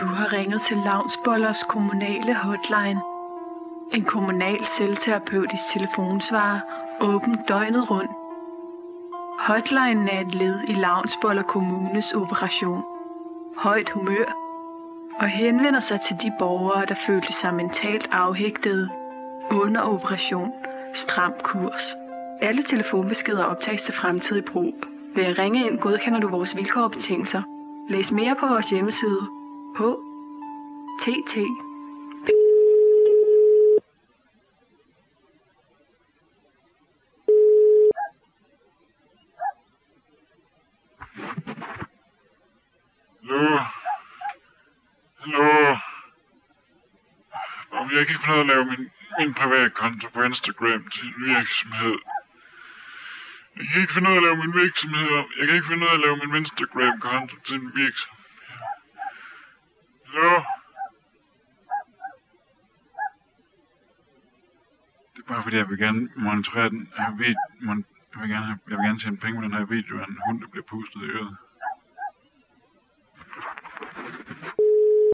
Du har ringet til Lavnsbollers kommunale hotline. En kommunal selvterapeutisk telefonsvarer, åben døgnet rundt. Hotlinen er et led i Lavnsboller Kommunes operation. Højt humør og henvender sig til de borgere, der følte sig mentalt afhægtede under operation Stram Kurs. Alle telefonbeskeder optages til fremtidig brug. Ved at ringe ind godkender du vores vilkår og betingelser. Læs mere på vores hjemmeside htt Hallo? Hallo? Om jeg kan ikke finde ud af at lave min, min private konto på Instagram til en virksomhed. Jeg kan ikke finde ud af at lave min virksomhed om. Jeg kan ikke finde ud af at lave min Instagram-konto til en virksomhed. Det er bare fordi, jeg vil gerne monitorere den her video. Mon- jeg vil gerne, have, jeg vil gerne tjene penge med den her video af en hund, der bliver pustet i øret.